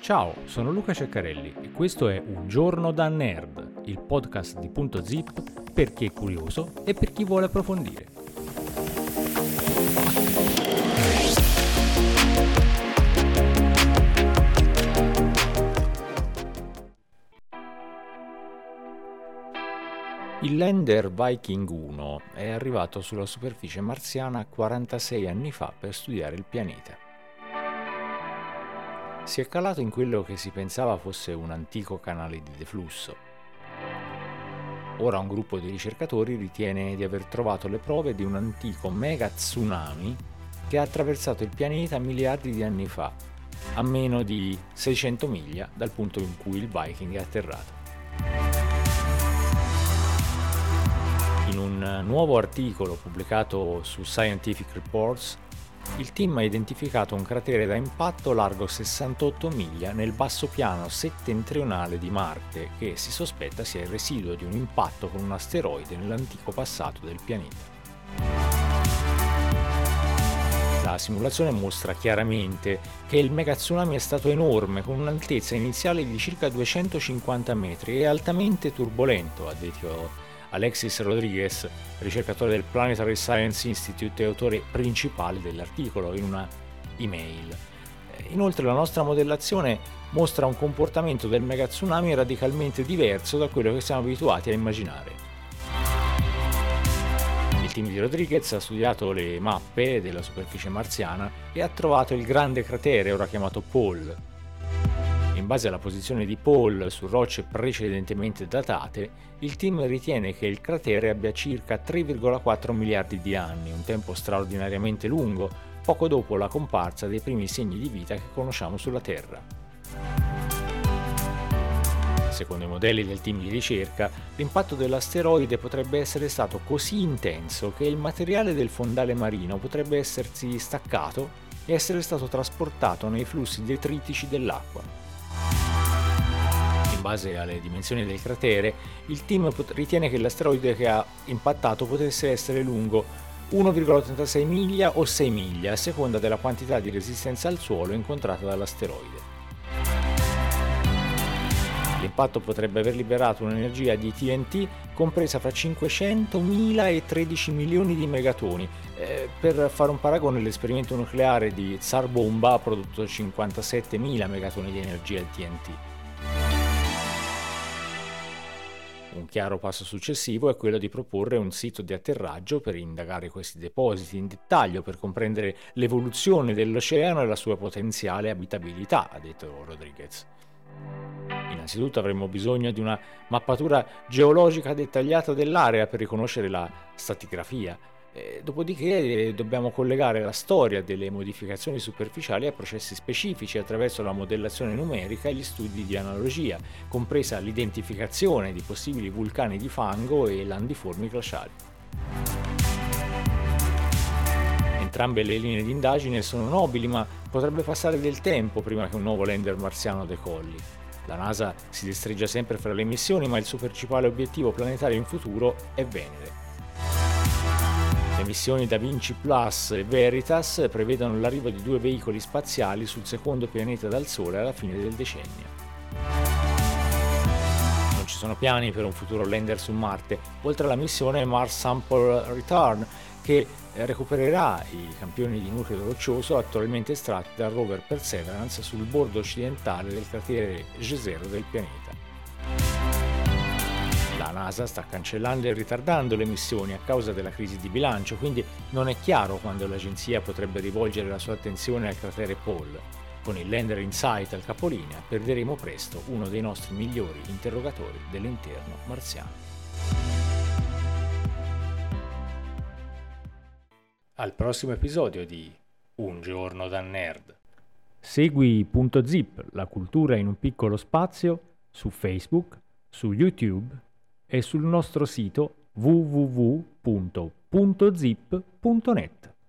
Ciao, sono Luca Ceccarelli e questo è Un giorno da nerd, il podcast di Punto Zip per chi è curioso e per chi vuole approfondire. Il lander Viking 1 è arrivato sulla superficie marziana 46 anni fa per studiare il pianeta. Si è calato in quello che si pensava fosse un antico canale di deflusso. Ora un gruppo di ricercatori ritiene di aver trovato le prove di un antico mega tsunami che ha attraversato il pianeta miliardi di anni fa, a meno di 600 miglia dal punto in cui il Viking è atterrato. In un nuovo articolo pubblicato su Scientific Reports, il team ha identificato un cratere da impatto largo 68 miglia nel basso piano settentrionale di Marte che si sospetta sia il residuo di un impatto con un asteroide nell'antico passato del pianeta. La simulazione mostra chiaramente che il megatsunami è stato enorme, con un'altezza iniziale di circa 250 metri e altamente turbolento, ha detto Alexis Rodriguez, ricercatore del Planetary Science Institute e autore principale dell'articolo, in una email. Inoltre la nostra modellazione mostra un comportamento del megatsunami radicalmente diverso da quello che siamo abituati a immaginare. Il team di Rodriguez ha studiato le mappe della superficie marziana e ha trovato il grande cratere, ora chiamato Paul, in base alla posizione di Paul su rocce precedentemente datate, il team ritiene che il cratere abbia circa 3,4 miliardi di anni, un tempo straordinariamente lungo, poco dopo la comparsa dei primi segni di vita che conosciamo sulla Terra. Secondo i modelli del team di ricerca, l'impatto dell'asteroide potrebbe essere stato così intenso che il materiale del fondale marino potrebbe essersi staccato e essere stato trasportato nei flussi detritici dell'acqua in base alle dimensioni del cratere, il team ritiene che l'asteroide che ha impattato potesse essere lungo 1,86 miglia o 6 miglia, a seconda della quantità di resistenza al suolo incontrata dall'asteroide. L'impatto potrebbe aver liberato un'energia di TNT compresa fra 500.000 e 13 milioni di megatoni. Eh, per fare un paragone, l'esperimento nucleare di Tsar Bomba ha prodotto 57.000 megatoni di energia TNT. Un chiaro passo successivo è quello di proporre un sito di atterraggio per indagare questi depositi in dettaglio, per comprendere l'evoluzione dell'oceano e la sua potenziale abitabilità, ha detto Rodriguez. Innanzitutto avremo bisogno di una mappatura geologica dettagliata dell'area per riconoscere la stratigrafia, eh, dopodiché eh, dobbiamo collegare la storia delle modificazioni superficiali a processi specifici attraverso la modellazione numerica e gli studi di analogia, compresa l'identificazione di possibili vulcani di fango e landiformi glaciali. Entrambe le linee di indagine sono nobili, ma potrebbe passare del tempo prima che un nuovo lander marziano decolli. La NASA si destreggia sempre fra le missioni, ma il suo principale obiettivo planetario in futuro è Venere. Missioni Da Vinci Plus e Veritas prevedono l'arrivo di due veicoli spaziali sul secondo pianeta dal Sole alla fine del decennio. Non ci sono piani per un futuro lander su Marte, oltre alla missione Mars Sample Return, che recupererà i campioni di nucleo roccioso attualmente estratti dal rover Perseverance sul bordo occidentale del cratere G0 del pianeta. NASA sta cancellando e ritardando le missioni a causa della crisi di bilancio, quindi non è chiaro quando l'agenzia potrebbe rivolgere la sua attenzione al cratere Paul. Con il lander Insight al capolinea perderemo presto uno dei nostri migliori interrogatori dell'interno marziano. Al prossimo episodio di Un giorno da nerd. Segui Punto Zip, la cultura in un piccolo spazio, su Facebook, su YouTube e sul nostro sito www.zip.net.